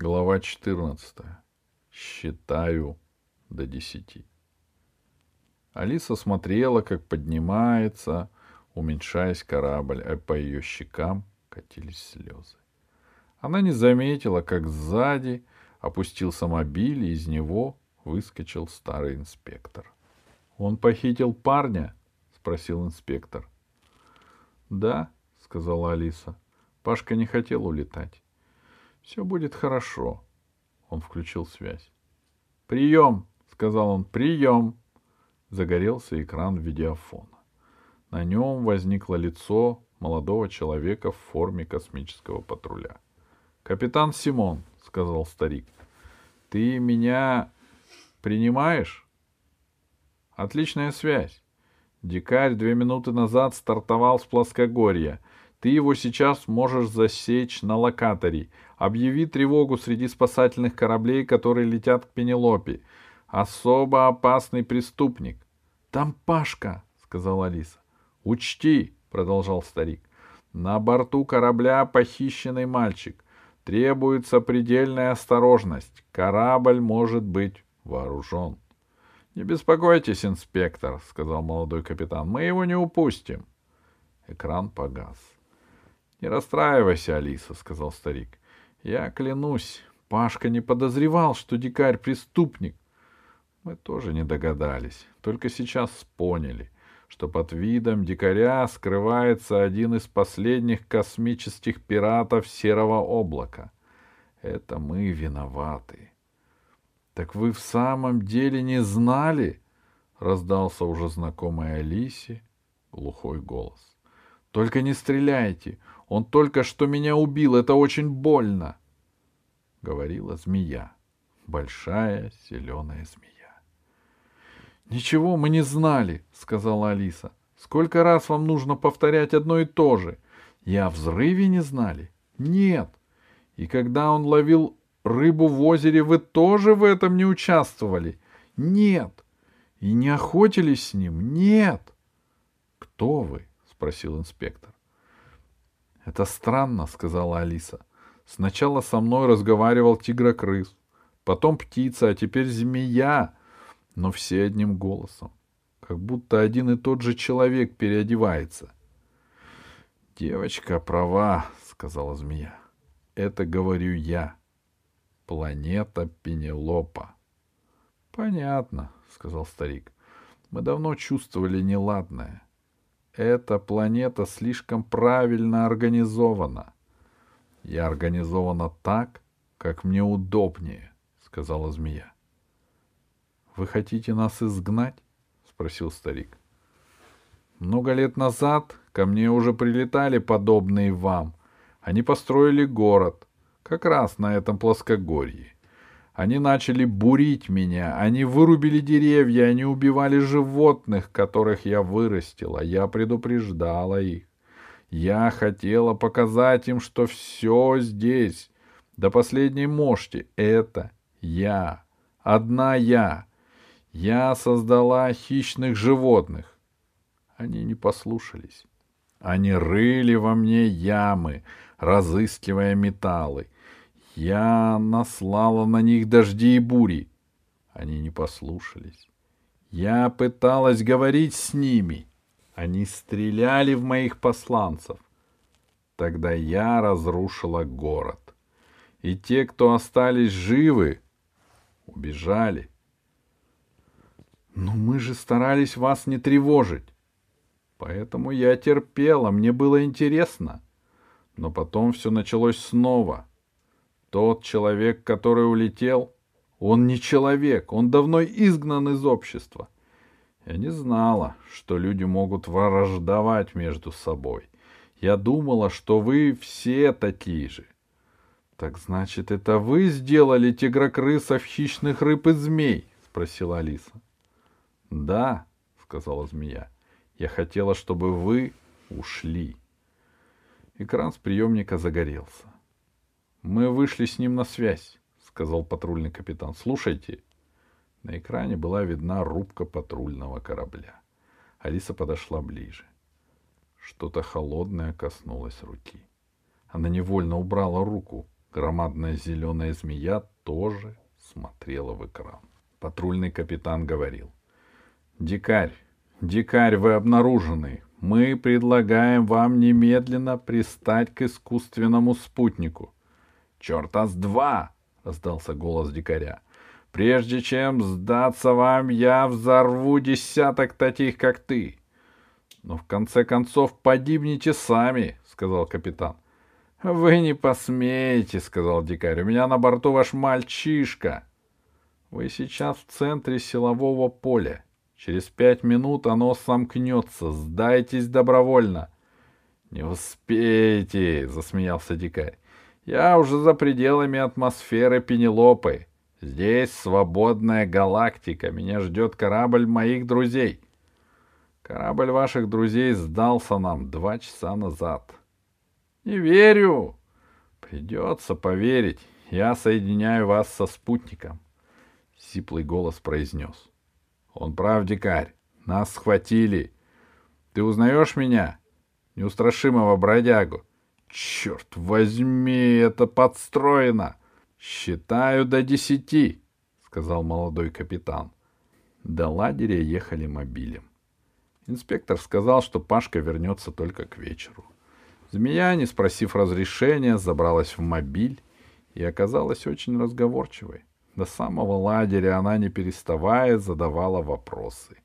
Глава 14. Считаю до десяти. Алиса смотрела, как поднимается, уменьшаясь корабль, а по ее щекам катились слезы. Она не заметила, как сзади опустился мобиль, и из него выскочил старый инспектор. «Он похитил парня?» — спросил инспектор. «Да», — сказала Алиса. Пашка не хотел улетать. Все будет хорошо. Он включил связь. Прием, сказал он, прием. Загорелся экран видеофона. На нем возникло лицо молодого человека в форме космического патруля. Капитан Симон, сказал старик, ты меня принимаешь? Отличная связь. Дикарь две минуты назад стартовал с плоскогорья. Ты его сейчас можешь засечь на локаторе. Объяви тревогу среди спасательных кораблей, которые летят к Пенелопе. Особо опасный преступник. — Там Пашка, — сказала Алиса. — Учти, — продолжал старик. — На борту корабля похищенный мальчик. Требуется предельная осторожность. Корабль может быть вооружен. — Не беспокойтесь, инспектор, — сказал молодой капитан. — Мы его не упустим. Экран погас. — Не расстраивайся, Алиса, — сказал старик. — Я клянусь, Пашка не подозревал, что дикарь — преступник. Мы тоже не догадались, только сейчас поняли, что под видом дикаря скрывается один из последних космических пиратов Серого облака. Это мы виноваты. — Так вы в самом деле не знали? — раздался уже знакомый Алисе глухой голос. — Только не стреляйте, он только что меня убил, это очень больно. Говорила змея. Большая зеленая змея. Ничего мы не знали, сказала Алиса. Сколько раз вам нужно повторять одно и то же? Я о взрыве не знали? Нет. И когда он ловил рыбу в озере, вы тоже в этом не участвовали? Нет. И не охотились с ним? Нет. Кто вы? Спросил инспектор. Это странно, сказала Алиса. Сначала со мной разговаривал тигрокрыс, потом птица, а теперь змея, но все одним голосом, как будто один и тот же человек переодевается. Девочка права, сказала змея. Это говорю я. Планета Пенелопа. Понятно, сказал старик. Мы давно чувствовали неладное. Эта планета слишком правильно организована. Я организована так, как мне удобнее, сказала змея. Вы хотите нас изгнать? спросил старик. Много лет назад ко мне уже прилетали подобные вам. Они построили город, как раз на этом плоскогорье. Они начали бурить меня, они вырубили деревья, они убивали животных, которых я вырастила. Я предупреждала их. Я хотела показать им, что все здесь, до последней мошти, это я, одна я. Я создала хищных животных. Они не послушались. Они рыли во мне ямы, разыскивая металлы — я наслала на них дожди и бури. Они не послушались. Я пыталась говорить с ними. Они стреляли в моих посланцев. Тогда я разрушила город. И те, кто остались живы, убежали. Но мы же старались вас не тревожить. Поэтому я терпела, мне было интересно. Но потом все началось снова. Тот человек, который улетел, он не человек, он давно изгнан из общества. Я не знала, что люди могут враждовать между собой. Я думала, что вы все такие же. Так значит, это вы сделали тигрокрысов, хищных рыб и змей? спросила Алиса. Да, сказала змея. Я хотела, чтобы вы ушли. Экран с приемника загорелся. Мы вышли с ним на связь, сказал патрульный капитан. Слушайте. На экране была видна рубка патрульного корабля. Алиса подошла ближе. Что-то холодное коснулось руки. Она невольно убрала руку, Громадная зеленая змея тоже смотрела в экран. Патрульный капитан говорил. «Дикарь, дикарь, вы обнаружены. Мы предлагаем вам немедленно пристать к искусственному спутнику». «Черта с два!» — раздался голос дикаря. «Прежде чем сдаться вам, я взорву десяток таких, как ты». «Но в конце концов погибнете сами», — сказал капитан. «Вы не посмеете», — сказал дикарь. «У меня на борту ваш мальчишка». «Вы сейчас в центре силового поля. Через пять минут оно сомкнется. Сдайтесь добровольно». «Не успеете», — засмеялся дикарь. «Я уже за пределами атмосферы Пенелопы. Здесь свободная галактика. Меня ждет корабль моих друзей». «Корабль ваших друзей сдался нам два часа назад», не верю. Придется поверить. Я соединяю вас со спутником. Сиплый голос произнес. Он прав, дикарь. Нас схватили. Ты узнаешь меня? Неустрашимого бродягу. Черт возьми, это подстроено. Считаю до десяти, сказал молодой капитан. До лагеря ехали мобилем. Инспектор сказал, что Пашка вернется только к вечеру. Змея, не спросив разрешения, забралась в мобиль и оказалась очень разговорчивой. До самого лагеря она, не переставая, задавала вопросы.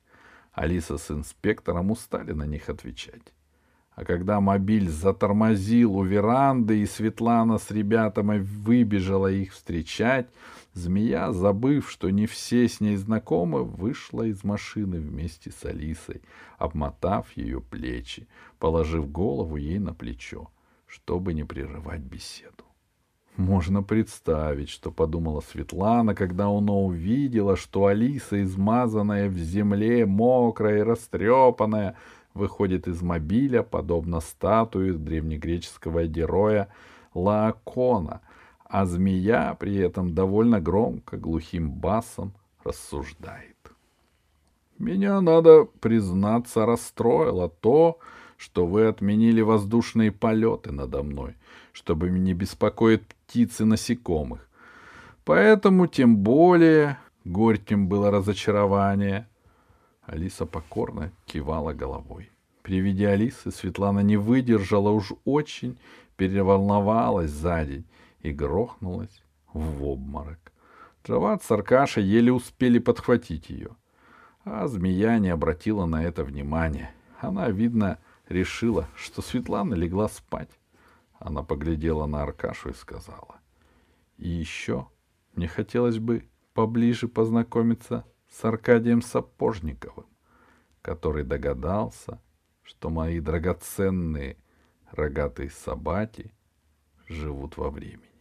Алиса с инспектором устали на них отвечать. А когда мобиль затормозил у веранды, и Светлана с ребятами выбежала их встречать, Змея, забыв, что не все с ней знакомы, вышла из машины вместе с Алисой, обмотав ее плечи, положив голову ей на плечо, чтобы не прерывать беседу. Можно представить, что подумала Светлана, когда она увидела, что Алиса, измазанная в земле, мокрая и растрепанная, выходит из мобиля, подобно статуе древнегреческого героя Лаокона — а змея при этом довольно громко, глухим басом рассуждает. Меня, надо признаться, расстроило то, что вы отменили воздушные полеты надо мной, чтобы не беспокоить птицы насекомых. Поэтому тем более горьким было разочарование. Алиса покорно кивала головой. При виде Алисы Светлана не выдержала, уж очень переволновалась за день и грохнулась в обморок. Джават с Аркашей еле успели подхватить ее. А змея не обратила на это внимания. Она, видно, решила, что Светлана легла спать. Она поглядела на Аркашу и сказала. И еще мне хотелось бы поближе познакомиться с Аркадием Сапожниковым, который догадался, что мои драгоценные рогатые собаки живут во времени.